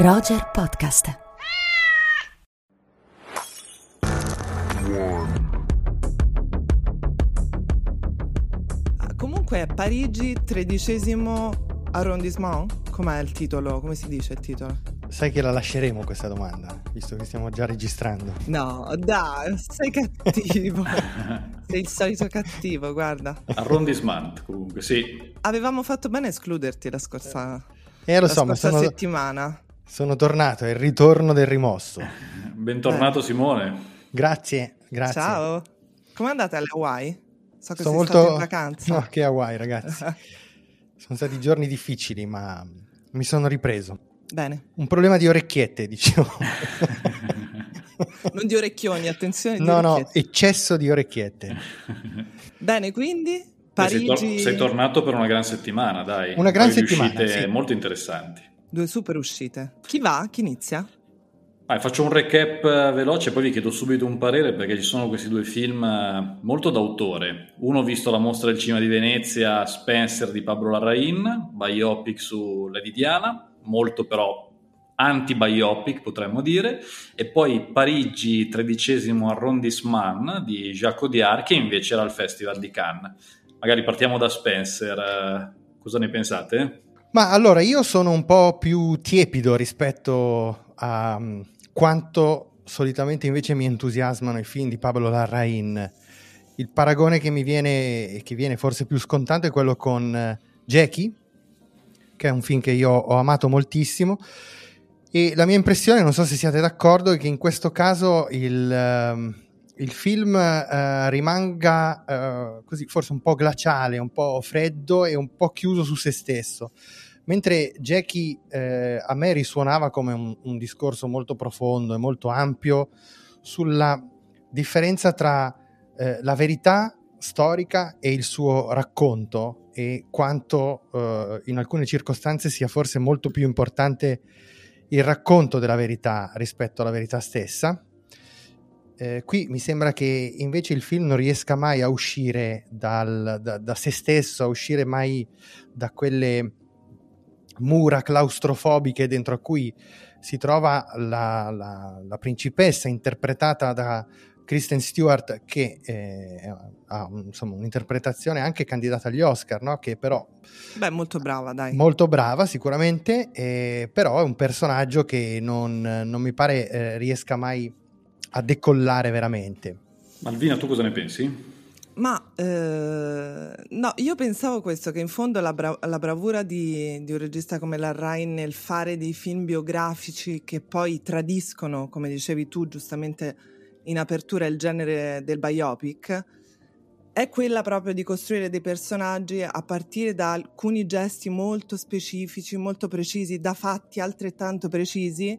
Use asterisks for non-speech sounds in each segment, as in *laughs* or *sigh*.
Roger Podcast. Ah, Comunque Parigi, tredicesimo arrondissement? Com'è il titolo? Come si dice il titolo? Sai che la lasceremo questa domanda, visto che stiamo già registrando. No, dai, sei cattivo. *laughs* sei il solito cattivo, guarda. Arrondissement, comunque, sì. Avevamo fatto bene a escluderti la scorsa, E Eh, lo la so, ma scorsa sono, settimana. Sono tornato, è il ritorno del rimosso. Bentornato Simone. Grazie, grazie. Ciao. Com'è andata alle Hawaii? So che sei molto... stato in vacanza. *laughs* No, che Hawaii, ragazzi. *laughs* sono stati giorni difficili, ma mi sono ripreso. Bene. Un problema di orecchiette, dicevo. Non di orecchioni, attenzione. di no, no, orecchiette. eccesso di orecchiette. Bene, quindi Eh, Sei, tor- Parigi, sei tornato per una gran settimana, dai. Una gran settimana, sì. molto interessanti. Due super uscite. Chi va? Chi inizia? Vai, faccio un recap eh, veloce, poi vi chiedo subito un parere perché ci sono questi due film eh, molto d'autore. Uno visto alla mostra del cinema di Venezia, Spencer di Pablo Larrain, biopic su Lady Diana, molto però anti-biopic potremmo dire, e poi Parigi, tredicesimo arrondissement di Jacques Audiard che invece era al Festival di Cannes. Magari partiamo da Spencer, eh, cosa ne pensate? Ma allora io sono un po' più tiepido rispetto a mm, quanto solitamente invece mi entusiasmano i film di Pablo Larrain. Il paragone che mi viene, che viene forse più scontato è quello con eh, Jackie, che è un film che io ho amato moltissimo. E la mia impressione, non so se siate d'accordo, è che in questo caso il, ehm, il film eh, rimanga eh, così forse un po' glaciale, un po' freddo e un po' chiuso su se stesso. Mentre Jackie eh, a me risuonava come un, un discorso molto profondo e molto ampio sulla differenza tra eh, la verità storica e il suo racconto e quanto eh, in alcune circostanze sia forse molto più importante il racconto della verità rispetto alla verità stessa. Eh, qui mi sembra che invece il film non riesca mai a uscire dal- da, da se stesso, a uscire mai da quelle mura claustrofobiche dentro a cui si trova la, la- la principessa interpretata da Kristen Stewart che eh, ha insomma, un'interpretazione anche candidata agli Oscar, no? che però Beh, molto brava, dai. molto brava sicuramente, eh, però è un personaggio che non, non mi pare eh, riesca mai a decollare veramente. Malvina, tu cosa ne pensi? Ma eh, no, io pensavo questo, che in fondo la, bra- la bravura di, di un regista come Larrain nel fare dei film biografici che poi tradiscono, come dicevi tu giustamente in apertura, il genere del biopic, è quella proprio di costruire dei personaggi a partire da alcuni gesti molto specifici, molto precisi, da fatti altrettanto precisi,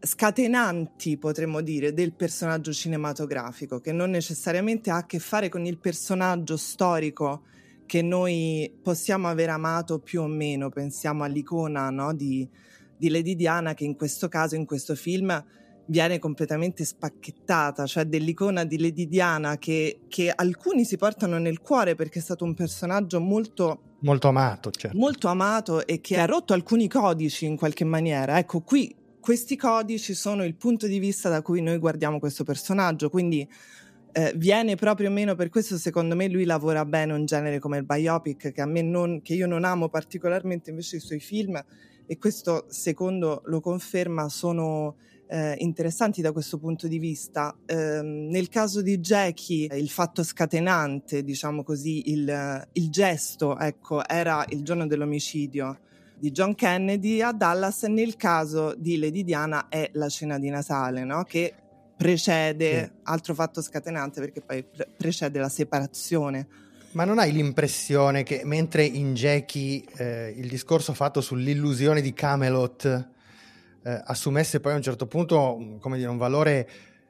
scatenanti, potremmo dire, del personaggio cinematografico, che non necessariamente ha a che fare con il personaggio storico che noi possiamo aver amato più o meno. Pensiamo all'icona no, di, di Lady Diana, che in questo caso, in questo film, viene completamente spacchettata, cioè dell'icona di Lady Diana che, che alcuni si portano nel cuore perché è stato un personaggio molto Molto amato, certo. molto amato e che ha rotto alcuni codici in qualche maniera. Ecco, qui questi codici sono il punto di vista da cui noi guardiamo questo personaggio, quindi eh, viene proprio meno per questo secondo me lui lavora bene un genere come il biopic che a me non, che io non amo particolarmente invece i suoi film e questo secondo lo conferma sono eh, interessanti da questo punto di vista. Ehm, nel caso di Jackie, il fatto scatenante, diciamo così, il, il gesto, ecco, era il giorno dell'omicidio di John Kennedy a Dallas. Nel caso di Lady Diana è la cena di Natale, no? Che precede, Sì. altro fatto scatenante perché poi pre- precede la separazione. Ma non hai l'impressione che mentre in Jackie eh, il discorso fatto sull'illusione di Camelot eh, assumesse poi a un certo punto dire, un valore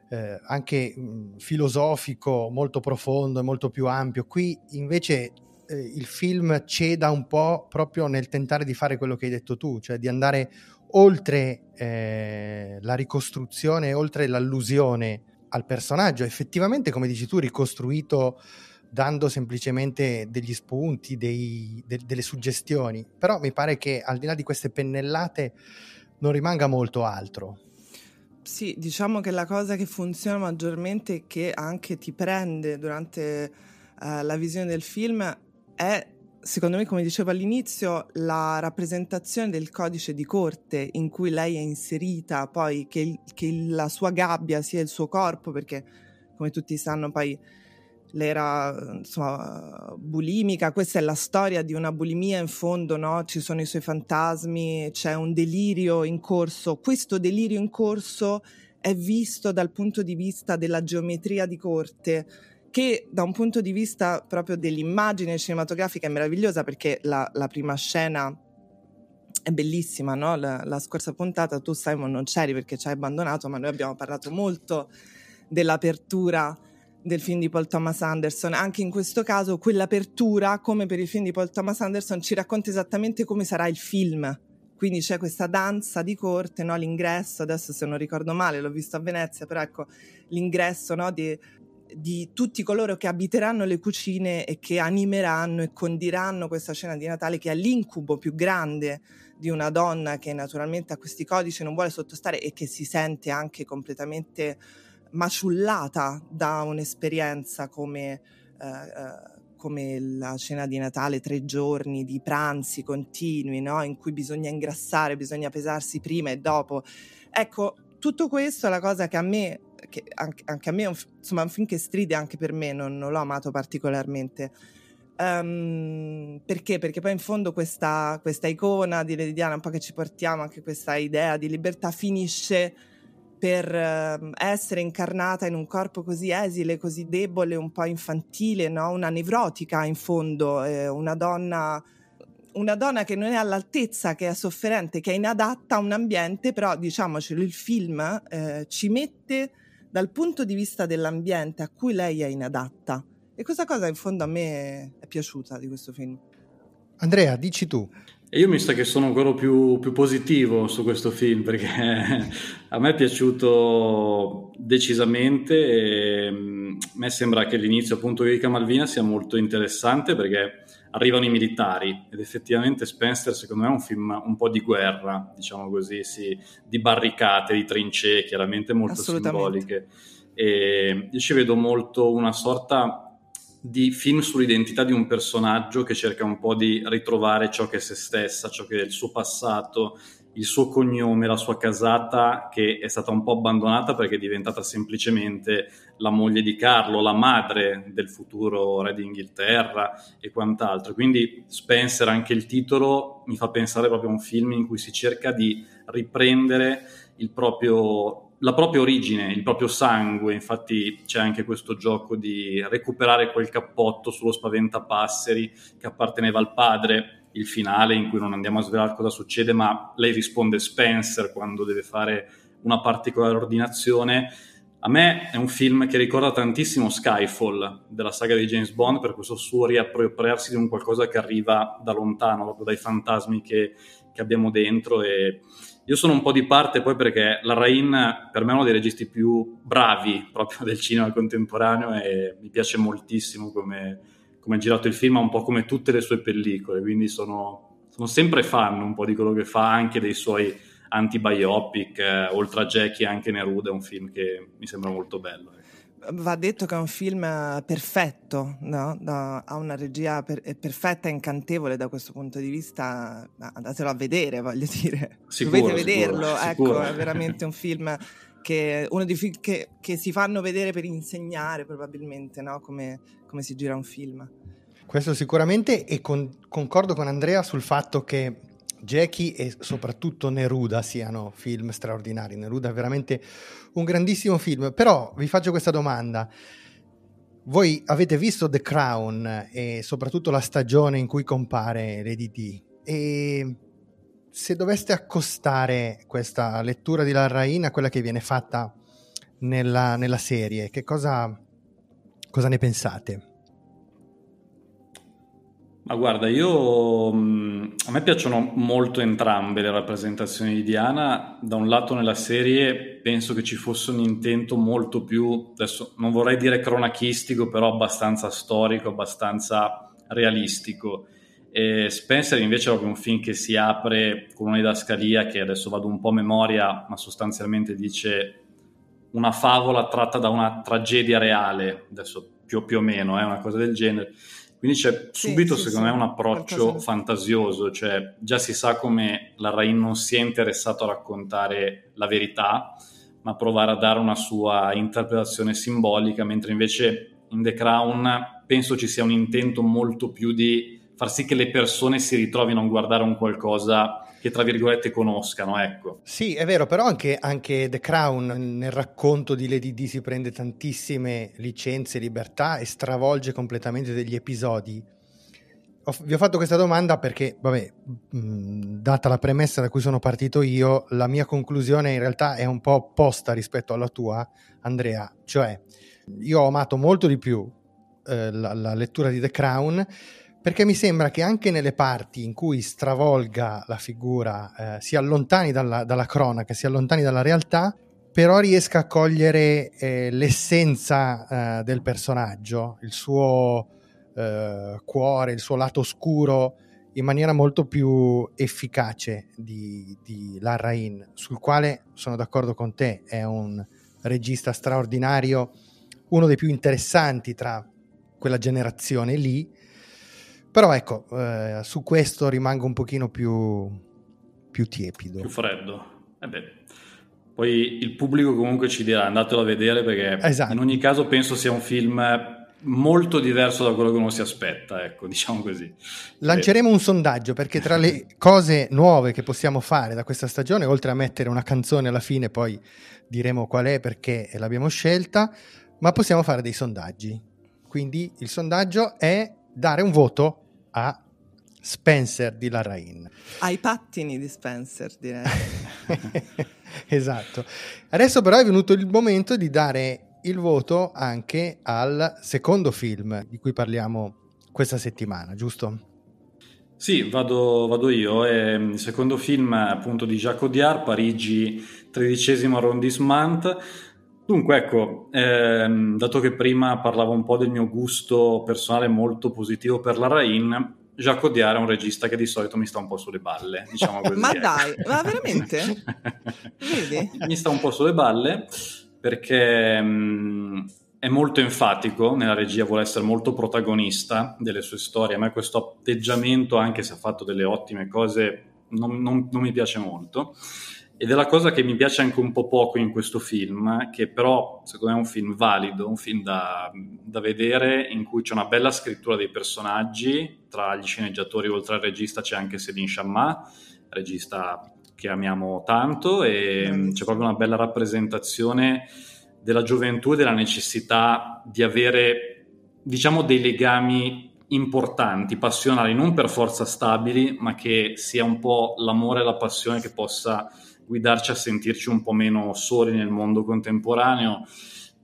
eh, anche mh, filosofico molto profondo e molto più ampio, qui invece eh, il film ceda un po' proprio nel tentare di fare quello che hai detto tu, cioè di andare oltre eh, la ricostruzione, oltre l'allusione al personaggio, effettivamente come dici tu ricostruito dando semplicemente degli spunti, dei, de- delle suggestioni. Però mi pare che al di là di queste pennellate non rimanga molto altro. Sì, diciamo che la cosa che funziona maggiormente e che anche ti prende durante uh, la visione del film è, secondo me, come dicevo all'inizio, la rappresentazione del codice di corte in cui lei è inserita, poi che, che la sua gabbia sia il suo corpo, perché come tutti sanno poi lei era insomma, bulimica, questa è la storia di una bulimia in fondo, no? ci sono i suoi fantasmi, c'è un delirio in corso, questo delirio in corso è visto dal punto di vista della geometria di corte, che da un punto di vista proprio dell'immagine cinematografica è meravigliosa perché la, la prima scena è bellissima, no? la, la, scorsa puntata tu Simon non c'eri perché ci hai abbandonato, ma noi abbiamo parlato molto dell'apertura del film di Paul Thomas Anderson. Anche in questo caso quell'apertura, come per il film di Paul Thomas Anderson, ci racconta esattamente come sarà il film. Quindi c'è questa danza di corte, no? l'ingresso, adesso se non ricordo male, l'ho visto a Venezia, però ecco l'ingresso no? di, di tutti coloro che abiteranno le cucine e che animeranno e condiranno questa cena di Natale che è l'incubo più grande di una donna che naturalmente a questi codici non vuole sottostare e che si sente anche completamente maciullata da un'esperienza come, eh, eh, come la cena di Natale, tre giorni di pranzi continui, no? in cui bisogna ingrassare, bisogna pesarsi prima e dopo. Ecco, tutto questo è la cosa che a me, che anche, anche, a me, insomma, un film che stride anche per me, non, non l'ho amato particolarmente. Um, perché? Perché poi in fondo questa, questa icona di Lady Diana, un po' che ci portiamo, anche questa idea di libertà, finisce per uh, essere incarnata in un corpo così esile, così debole, un po' infantile, no? una nevrotica in fondo, eh, una, donna, una donna che non è all'altezza, che è sofferente, che è inadatta a un ambiente, però diciamocelo, il film eh, ci mette dal punto di vista dell'ambiente a cui lei è inadatta. E questa cosa in fondo a me è piaciuta di questo film. Andrea, dici tu. E io mi sa che sono ancora più, più, positivo su questo film perché *laughs* a me è piaciuto decisamente e mm, a me sembra che l'inizio appunto di Rica Malvina sia molto interessante perché arrivano i militari. Ed effettivamente Spencer secondo me è un film un po' di guerra, diciamo così, sì, di barricate, di trincee chiaramente molto simboliche. E io ci vedo molto una sorta di film sull'identità di un personaggio che cerca un po' di ritrovare ciò che è se stessa, ciò che è il suo passato, il suo cognome, la sua casata che è stata un po' abbandonata perché è diventata semplicemente la moglie di Carlo, la madre del futuro re d'Inghilterra e quant'altro. Quindi Spencer, anche il titolo, mi fa pensare proprio a un film in cui si cerca di riprendere proprio la propria origine, il proprio sangue, infatti c'è anche questo gioco di recuperare quel cappotto sullo spaventapasseri che apparteneva al padre, il finale in cui non andiamo a svelare cosa succede, ma lei risponde Spencer quando deve fare una particolare ordinazione. A me è un film che ricorda tantissimo Skyfall della saga di James Bond per questo suo riappropriarsi di un qualcosa che arriva da lontano, proprio dai fantasmi che, che abbiamo dentro e io sono un po' di parte poi perché la Rain per me è uno dei registi più bravi proprio del cinema contemporaneo e mi piace moltissimo come, come ha girato il film, un po' come tutte le sue pellicole, quindi sono, sono sempre fan un po' di quello che fa, anche dei suoi anti-biopic, eh, oltre a Jackie anche Neruda è un film che mi sembra molto bello. Ecco va detto che è un film perfetto, no? da, ha una regia per, perfetta e incantevole da questo punto di vista, andatelo a vedere, voglio dire. Sicuro, Dovete vederlo, sicuro, ecco, sicuro. è veramente un film che, film che, che si fanno vedere per insegnare probabilmente no? come, come, si gira un film. Questo sicuramente e con, concordo con Andrea sul fatto che Jackie e soprattutto Neruda siano film straordinari. Neruda è veramente un grandissimo film, però vi faccio questa domanda. Voi avete visto The Crown e soprattutto la stagione in cui compare Lady D e se doveste accostare questa lettura di Larrain a quella che viene fatta nella, nella serie, che cosa, cosa ne pensate? Ma guarda, io mm, a me piacciono molto entrambe le rappresentazioni di Diana. Da un lato nella serie penso che ci fosse un intento molto più, adesso non vorrei dire cronachistico, però abbastanza storico, abbastanza realistico. E Spencer invece è proprio un film che si apre con una didascalia che adesso vado un po' a memoria, ma sostanzialmente dice una favola tratta da una tragedia reale, adesso più, più o meno, è eh, una cosa del genere. Quindi c'è subito, sì, secondo sì, me, un approccio fantasioso, cioè già si sa come la Rain non sia interessato a raccontare la verità, ma provare a dare una sua interpretazione simbolica, mentre invece in The Crown penso ci sia un intento molto più di far sì che le persone si ritrovino a guardare un qualcosa che tra virgolette conoscano, ecco. Sì, è vero, però anche, anche, The Crown nel racconto di Lady D si prende tantissime licenze, libertà e stravolge completamente degli episodi. Ho, vi ho fatto questa domanda perché, vabbè, mh, data la premessa da cui sono partito io, la mia conclusione in realtà è un po' opposta rispetto alla tua, Andrea, cioè io ho amato molto di più eh, la, la lettura di The Crown perché mi sembra che anche nelle parti in cui stravolga la figura, eh, si allontani dalla, dalla, cronaca, si allontani dalla realtà, però riesca a cogliere eh, l'essenza eh, del personaggio, il suo eh, cuore, il suo lato oscuro in maniera molto più efficace di, di Larrain, sul quale sono d'accordo con te, è un regista straordinario, uno dei più interessanti tra quella generazione lì però ecco, eh, su questo rimango un pochino più, più tiepido. Più freddo. Eh beh. Poi il pubblico comunque ci dirà andatelo a vedere perché esatto. in ogni caso penso sia un film molto diverso da quello che uno si aspetta, ecco, *laughs* diciamo così. Lanceremo un sondaggio perché tra le *laughs* cose nuove che possiamo fare da questa stagione, oltre a mettere una canzone alla fine, poi diremo qual è perché l'abbiamo scelta, ma possiamo fare dei sondaggi. Quindi il sondaggio è dare un voto a Spencer di Larrain. Ai pattini di Spencer, direi. *laughs* esatto. Adesso però è venuto il momento di dare il voto anche al secondo film di cui parliamo questa settimana, giusto? Sì, vado, vado io. È il secondo film appunto di Jacques Audiard, Parigi, tredicesimo arrondissement Dunque, ecco, ehm, dato che prima parlavo un po' del mio gusto personale molto positivo per la Rain, Jacques Audiard è un regista che di solito mi sta un po' sulle balle, diciamo *laughs* così. ma ecco. dai, ma veramente? *laughs* Vedi? Mi sta un po' sulle balle perché mh, è molto enfatico nella regia, vuole essere molto protagonista delle sue storie. A me questo atteggiamento, anche se ha fatto delle ottime cose, non, non, non mi piace molto. Ed è la cosa che mi piace anche un po' poco in questo film, che però secondo me è un film valido, un film da, da vedere in cui c'è una bella scrittura dei personaggi, tra gli sceneggiatori oltre al regista c'è anche Céline Chamma, regista che amiamo tanto, e mm, c'è proprio una bella rappresentazione della gioventù e della necessità di avere, diciamo, dei legami importanti, passionali, non per forza stabili, ma che sia un po' l'amore e la passione che possa guidarci a sentirci un po' meno soli nel mondo contemporaneo.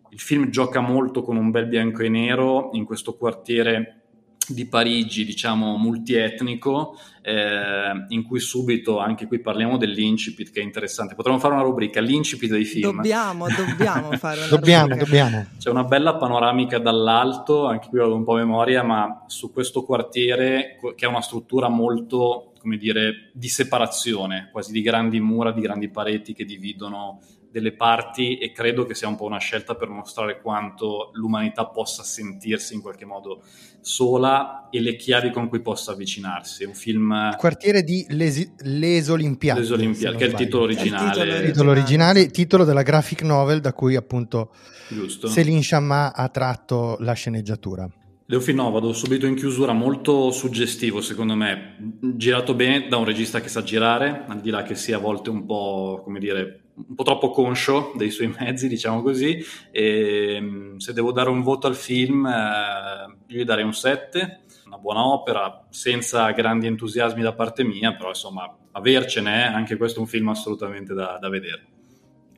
Il film gioca molto con un bel bianco e nero in questo quartiere di Parigi, diciamo multietnico, eh, in cui subito, anche qui parliamo dell'incipit che è interessante. Potremmo fare una rubrica, l'incipit dei film. Dobbiamo, dobbiamo fare una *laughs* dobbiamo, rubrica. Dobbiamo, C'è una bella panoramica dall'alto, anche qui vado un po' a memoria, ma su questo quartiere che ha una struttura molto, come dire, di separazione, quasi di grandi mura, di grandi pareti che dividono delle parti e credo che sia un po' una scelta per mostrare quanto l'umanità possa sentirsi in qualche modo sola e le chiavi con cui possa avvicinarsi. Un film... Il quartiere di Les, Les Olimpiadi. Les Olimpiadi, che è il titolo originale. Il titolo, titolo originale, titolo della graphic novel da cui appunto Giusto. Céline Chamma ha tratto la sceneggiatura. Leofil no, vado subito in chiusura, molto suggestivo secondo me, girato bene da un regista che sa girare, al di là che sia a volte un po', come dire, un po' troppo conscio dei suoi *laughs* mezzi, diciamo così, e mm, se devo dare un voto al film, eh, io gli darei un 7, una buona opera, senza grandi entusiasmi da parte mia, però insomma, avercene, anche questo è un film assolutamente da, da vedere.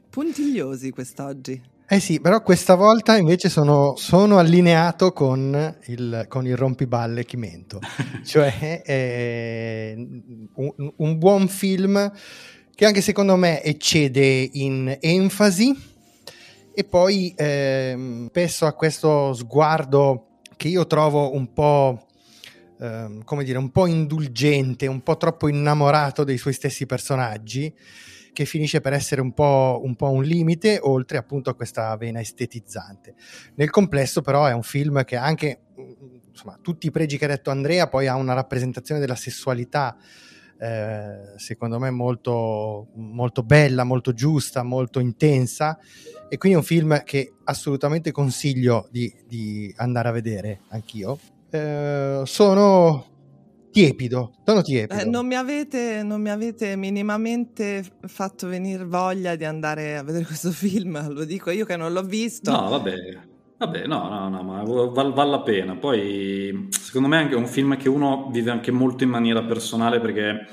Puntigliosi quest'oggi. Eh sì, però questa volta invece sono, sono allineato con il, con il, rompiballe Chimento, *laughs* cioè eh, un, un, buon film che anche secondo me eccede in enfasi. E poi eh, spesso ha questo sguardo che io trovo un po' ehm, come dire, un po' indulgente, un po' troppo innamorato dei suoi stessi personaggi, che finisce per essere un po', un po' un limite, oltre appunto a questa vena estetizzante. Nel complesso, però, è un film che anche insomma, tutti i pregi che ha detto Andrea, poi ha una rappresentazione della sessualità. Eh, secondo me molto, molto bella, molto giusta, molto intensa e quindi è un film che assolutamente consiglio di, di andare a vedere anch'io. Eh, sono tiepido, sono tiepido. Eh, non, mi avete, non mi avete minimamente fatto venire voglia di andare a vedere questo film, *laughs* lo dico io che non l'ho visto. No, vabbè. Vabbè, no, no, no, ma vale val la pena. Poi, secondo me, è anche un film che uno vive anche molto in maniera personale perché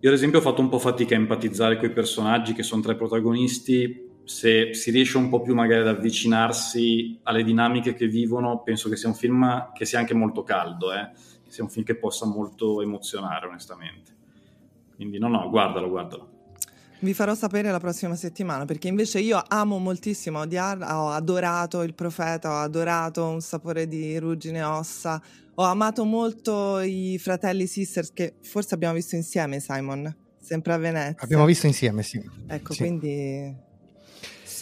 io, ad esempio, ho fatto un po' fatica a empatizzare con i personaggi che sono tra i protagonisti se si riesce un po' più magari ad avvicinarsi alle dinamiche che vivono, penso che sia un film che sia anche molto caldo, eh? che sia un film che possa molto emozionare, onestamente. Quindi no, no, guardalo, guardalo. Vi farò sapere la prossima settimana perché invece io amo moltissimo odiar, ho adorato il profeta, ho adorato un sapore di ruggine e ossa, ho amato molto i fratelli Sisters che forse abbiamo visto insieme, Simon, sempre a Venezia. Abbiamo visto insieme, sì. Ecco, sì. quindi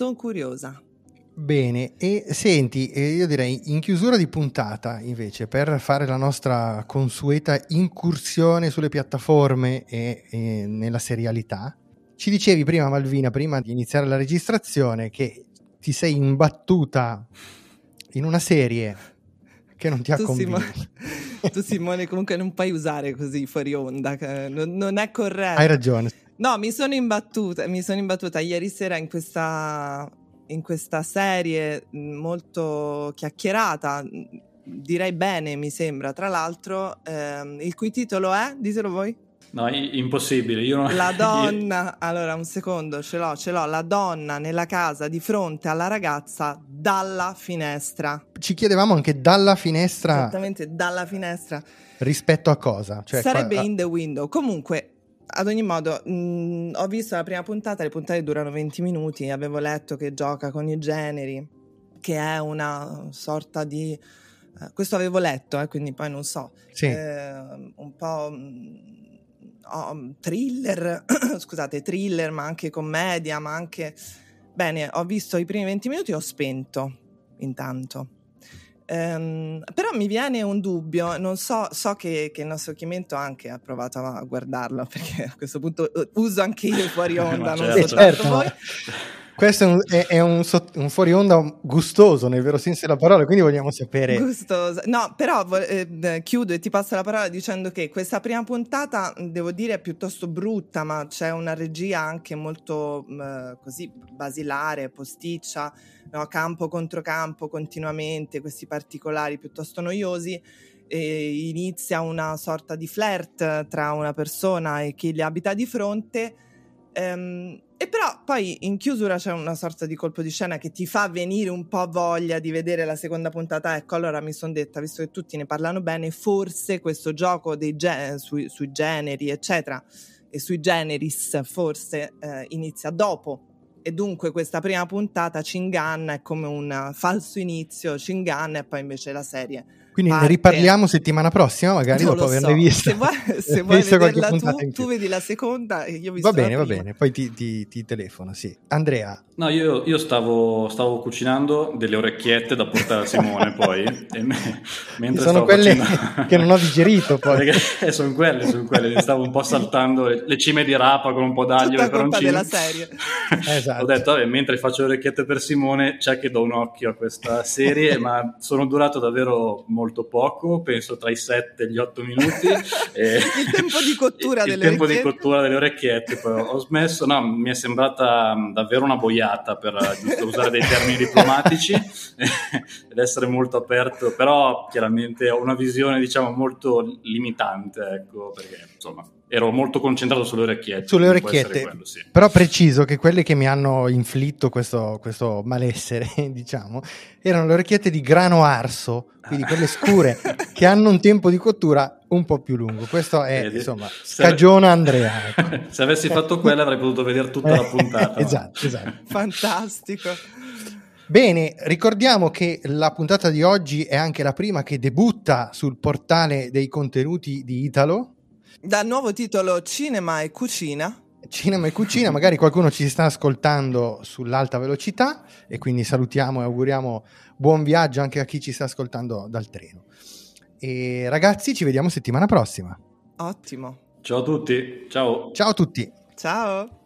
sono curiosa. Bene, e senti, io direi in chiusura di puntata invece per fare la nostra consueta incursione sulle piattaforme e, e nella serialità, ci dicevi prima Malvina, prima di iniziare la registrazione, che ti sei imbattuta in una serie che non ti ha tu convinto. Simone, *laughs* tu Simone comunque non puoi usare così fuori onda, non, non è corretto. Hai ragione. No, mi sono imbattuta, mi sono imbattuta ieri sera in questa, in questa serie molto chiacchierata, direi bene mi sembra, tra l'altro, ehm, il cui titolo è, ditelo voi? No, è impossibile. Io non... La *laughs* donna, allora un secondo, ce l'ho, ce l'ho, la donna nella casa di fronte alla ragazza dalla finestra. Ci chiedevamo anche dalla finestra. Esattamente, dalla finestra. Rispetto a cosa? Cioè, Sarebbe qua... in the window. Comunque, ad ogni modo, mh, ho visto la prima puntata, le puntate durano 20 minuti, avevo letto che gioca con i generi, che è una sorta di... Eh, questo avevo letto, eh, quindi poi non so, sì. eh, un po' oh, thriller, *coughs* scusate, thriller, ma anche commedia, ma anche... Bene, ho visto i primi 20 minuti e ho spento intanto. Um, però mi viene un dubbio, non so, so che, che, il nostro Chimento anche ha provato a guardarlo, *laughs* perché a questo punto uh, uso anche io fuori *laughs* onda, non certo, certo. voi. Questo è, un, è, è un, un, fuori onda gustoso nel vero senso della parola, quindi vogliamo sapere. Gustoso. No, però eh, chiudo e ti passo la parola dicendo che questa prima puntata, devo dire, è piuttosto brutta, ma c'è una regia anche molto eh, così basilare, posticcia, no? campo contro campo continuamente, questi particolari piuttosto noiosi. Inizia una sorta di flirt tra una persona e chi le abita di fronte. Ehm, e però poi in chiusura c'è una sorta di colpo di scena che ti fa venire un po' voglia di vedere la seconda puntata. Ecco, allora mi sono detta, visto che tutti ne parlano bene, forse questo gioco gen- sui, sui, generi, eccetera, e sui generis, forse eh, inizia dopo. E dunque questa prima puntata ci inganna, è come un falso inizio, ci inganna e poi invece la serie quindi parte... ne riparliamo settimana prossima, magari non dopo averne so. vista. Se vuoi, *laughs* se vuoi vederla tu, tu vedi la seconda e io vi Va bene, va bene, poi ti, ti, ti, telefono, sì. Andrea. No, io, io stavo, stavo, cucinando delle orecchiette da portare a Simone *laughs* poi. e me, mentre sono quelle cucinando... *laughs* che non ho digerito poi. Eh, sono quelle, sono quelle. Stavo un po' saltando le, le cime di rapa con un po' d'aglio Tutta e peperoncino. della serie. esatto. Ho detto, vabbè, mentre faccio le orecchiette per Simone, c'è che do un occhio a questa serie, ma sono durato davvero molto poco, penso tra i 7 e gli 8 minuti. *laughs* e, il tempo di cottura *laughs* delle tempo orecchiette. di cottura delle orecchiette, poi ho smesso, no, mi è sembrata davvero una boiata per usare dei termini *laughs* diplomatici ed essere molto aperto, però chiaramente ho una visione diciamo molto limitante, ecco, perché insomma ero molto concentrato sulle orecchiette. Sulle orecchiette, quello, sì. però preciso che quelle che mi hanno inflitto questo, questo malessere, *laughs* diciamo, erano le orecchiette di grano arso, quindi quelle scure, *laughs* che hanno un tempo di cottura un po' più lungo. Questo è, Vedi, insomma, scagiona Andrea. Ecco. *laughs* se avessi fatto quella avrei potuto vedere tutta la puntata. esatto, esatto. Fantastico. Bene, ricordiamo che la puntata di oggi è anche la prima che debutta sul portale dei contenuti di Italo. Dal nuovo titolo Cinema e Cucina. Cinema e Cucina, magari qualcuno ci sta ascoltando sull'alta velocità e quindi salutiamo e auguriamo buon viaggio anche a chi ci sta ascoltando dal treno. E ragazzi, ci vediamo settimana prossima. Ottimo. Ciao a tutti, ciao. Ciao a tutti. Ciao.